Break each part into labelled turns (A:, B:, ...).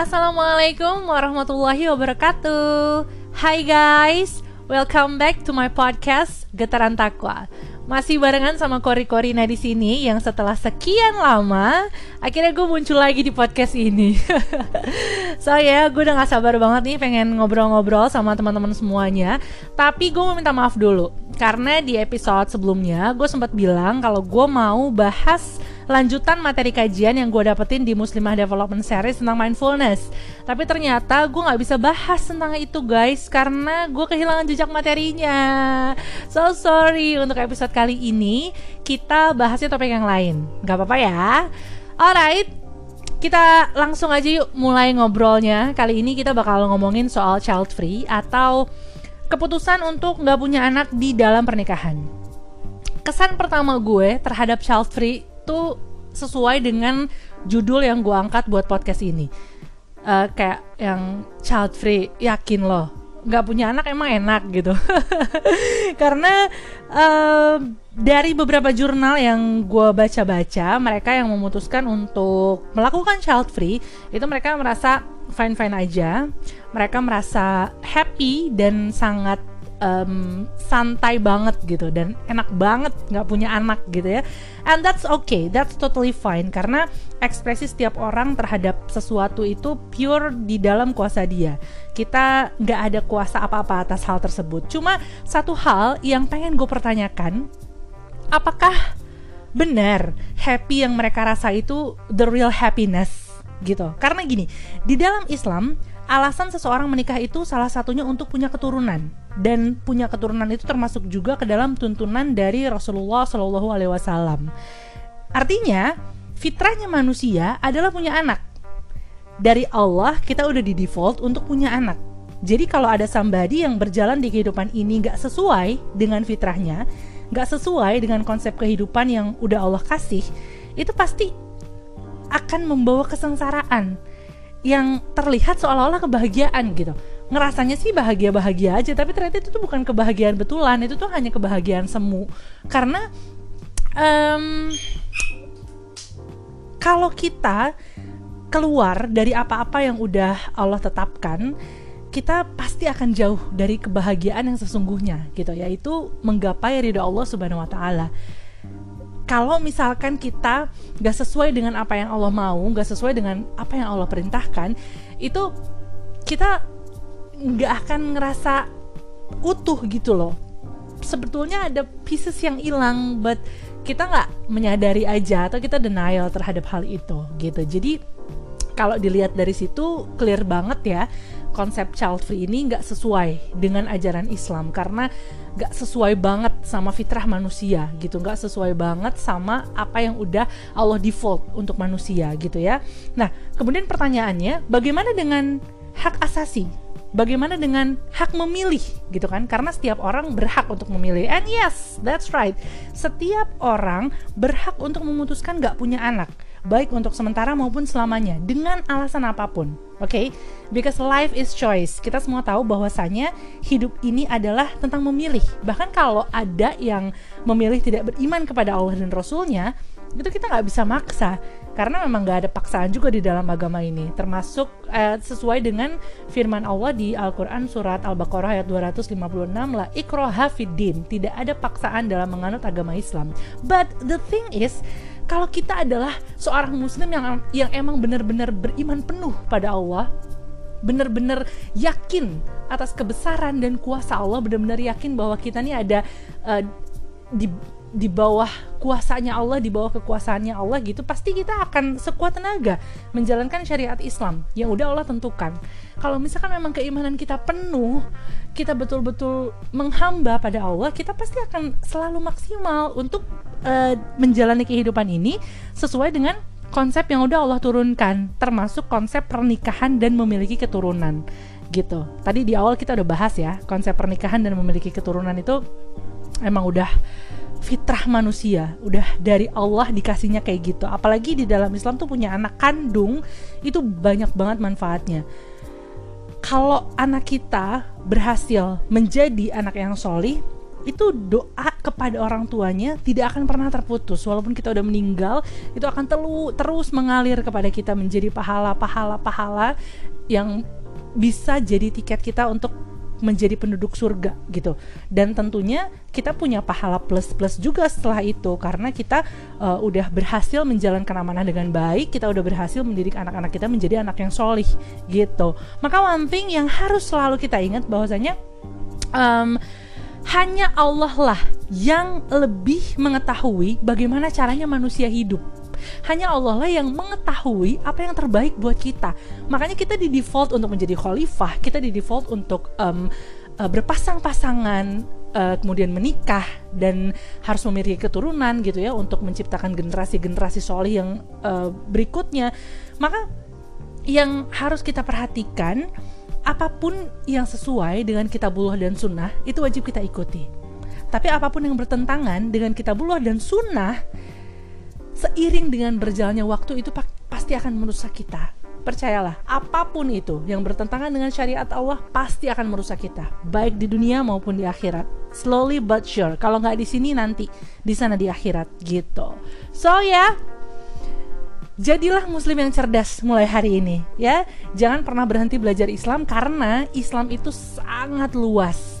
A: Assalamualaikum warahmatullahi wabarakatuh. Hai guys, welcome back to my podcast Getaran Takwa. Masih barengan sama Kori Korina di sini yang setelah sekian lama akhirnya gue muncul lagi di podcast ini. so ya, yeah, gue udah gak sabar banget nih pengen ngobrol-ngobrol sama teman-teman semuanya. Tapi gue mau minta maaf dulu karena di episode sebelumnya gue sempat bilang kalau gue mau bahas lanjutan materi kajian yang gue dapetin di Muslimah Development Series tentang mindfulness. Tapi ternyata gue nggak bisa bahas tentang itu guys karena gue kehilangan jejak materinya. So sorry untuk episode kali ini kita bahasnya topik yang lain. Gak apa-apa ya. Alright, kita langsung aja yuk mulai ngobrolnya. Kali ini kita bakal ngomongin soal child free atau keputusan untuk nggak punya anak di dalam pernikahan. Kesan pertama gue terhadap child free itu sesuai dengan judul yang gue angkat buat podcast ini. Uh, kayak yang child free yakin loh. Nggak punya anak emang enak gitu. Karena uh, dari beberapa jurnal yang gue baca-baca mereka yang memutuskan untuk melakukan child free itu mereka merasa fine fine aja. Mereka merasa happy dan sangat um, santai banget gitu dan enak banget nggak punya anak gitu ya. And that's okay that's totally fine. Karena ekspresi setiap orang terhadap sesuatu itu pure di dalam kuasa dia. Kita nggak ada kuasa apa-apa atas hal tersebut. Cuma satu hal yang pengen gue pertanyakan apakah benar happy yang mereka rasa itu the real happiness gitu? Karena gini di dalam Islam alasan seseorang menikah itu salah satunya untuk punya keturunan dan punya keturunan itu termasuk juga ke dalam tuntunan dari Rasulullah Shallallahu Alaihi Wasallam. Artinya fitrahnya manusia adalah punya anak. Dari Allah kita udah di default untuk punya anak. Jadi kalau ada somebody yang berjalan di kehidupan ini nggak sesuai dengan fitrahnya, nggak sesuai dengan konsep kehidupan yang udah Allah kasih, itu pasti akan membawa kesengsaraan yang terlihat seolah-olah kebahagiaan gitu. Ngerasanya sih bahagia-bahagia aja tapi ternyata itu tuh bukan kebahagiaan betulan itu tuh hanya kebahagiaan semu. Karena um, kalau kita keluar dari apa-apa yang udah Allah tetapkan kita pasti akan jauh dari kebahagiaan yang sesungguhnya gitu yaitu menggapai ridho Allah Subhanahu wa taala kalau misalkan kita gak sesuai dengan apa yang Allah mau, gak sesuai dengan apa yang Allah perintahkan, itu kita nggak akan ngerasa utuh gitu loh. Sebetulnya ada pieces yang hilang, but kita nggak menyadari aja atau kita denial terhadap hal itu gitu. Jadi kalau dilihat dari situ clear banget ya konsep child free ini nggak sesuai dengan ajaran Islam karena nggak sesuai banget sama fitrah manusia gitu. Nggak sesuai banget sama apa yang udah Allah default untuk manusia gitu ya. Nah kemudian pertanyaannya bagaimana dengan hak asasi? Bagaimana dengan hak memilih gitu kan? Karena setiap orang berhak untuk memilih. And yes that's right. Setiap orang berhak untuk memutuskan nggak punya anak baik untuk sementara maupun selamanya dengan alasan apa pun. Oke, okay? because life is choice. Kita semua tahu bahwasanya hidup ini adalah tentang memilih. Bahkan kalau ada yang memilih tidak beriman kepada Allah dan Rasulnya, itu kita nggak bisa maksa karena memang nggak ada paksaan juga di dalam agama ini termasuk eh, sesuai dengan firman Allah di Al-Quran surat Al-Baqarah ayat 256 lah ikroha fiddin tidak ada paksaan dalam menganut agama Islam but the thing is kalau kita adalah seorang muslim yang yang emang benar-benar beriman penuh pada Allah benar-benar yakin atas kebesaran dan kuasa Allah benar-benar yakin bahwa kita ini ada uh, di di bawah kuasanya Allah, di bawah kekuasaannya Allah gitu, pasti kita akan sekuat tenaga menjalankan syariat Islam yang udah Allah tentukan. Kalau misalkan memang keimanan kita penuh, kita betul-betul menghamba pada Allah, kita pasti akan selalu maksimal untuk uh, menjalani kehidupan ini sesuai dengan konsep yang udah Allah turunkan, termasuk konsep pernikahan dan memiliki keturunan gitu. Tadi di awal kita udah bahas ya, konsep pernikahan dan memiliki keturunan itu emang udah fitrah manusia udah dari Allah dikasihnya kayak gitu apalagi di dalam Islam tuh punya anak kandung itu banyak banget manfaatnya kalau anak kita berhasil menjadi anak yang solih itu doa kepada orang tuanya tidak akan pernah terputus. Walaupun kita udah meninggal itu akan telu, terus mengalir kepada kita menjadi pahala pahala pahala yang bisa jadi tiket kita untuk menjadi penduduk surga gitu. Dan tentunya kita punya pahala plus plus juga setelah itu karena kita uh, udah berhasil menjalankan amanah dengan baik kita udah berhasil mendidik anak-anak kita menjadi anak yang solih gitu. Maka one thing yang harus selalu kita ingat bahwasanya um, hanya Allah lah yang lebih mengetahui bagaimana caranya manusia hidup hanya Allah lah yang mengetahui apa yang terbaik buat kita. Makanya kita di default untuk menjadi khalifah, kita di default untuk um, berpasang-pasangan, uh, kemudian menikah dan harus memiliki keturunan gitu ya untuk menciptakan generasi-generasi solih yang uh, berikutnya. Maka yang harus kita perhatikan apa pun yang sesuai dengan kitabullah dan sunnah itu wajib kita ikuti. Tapi apa pun yang bertentangan dengan kitabullah dan sunnah seiring dengan berjalannya waktu itu pasti akan merusak kita. Percayalah, apa pun itu yang bertentangan dengan syariat Allah pasti akan merusak kita, baik di dunia maupun di akhirat. Slowly but sure. Kalau nggak di sini nanti di sana di akhirat gitu. So ya, yeah, jadilah muslim yang cerdas mulai hari ini ya. Jangan pernah berhenti belajar Islam karena Islam itu sangat luas.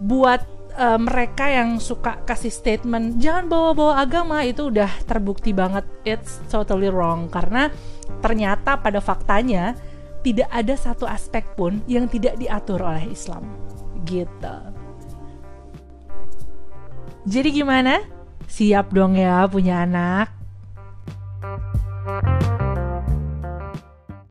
A: Buat uh, mereka yang suka kasih statement jangan bawa-bawa agama itu udah terbukti banget it's totally wrong karena ternyata pada faktanya tidak ada satu aspek pun yang tidak diatur oleh Islam gitu. Jadi gimana? Siap dong ya punya anak? Bye.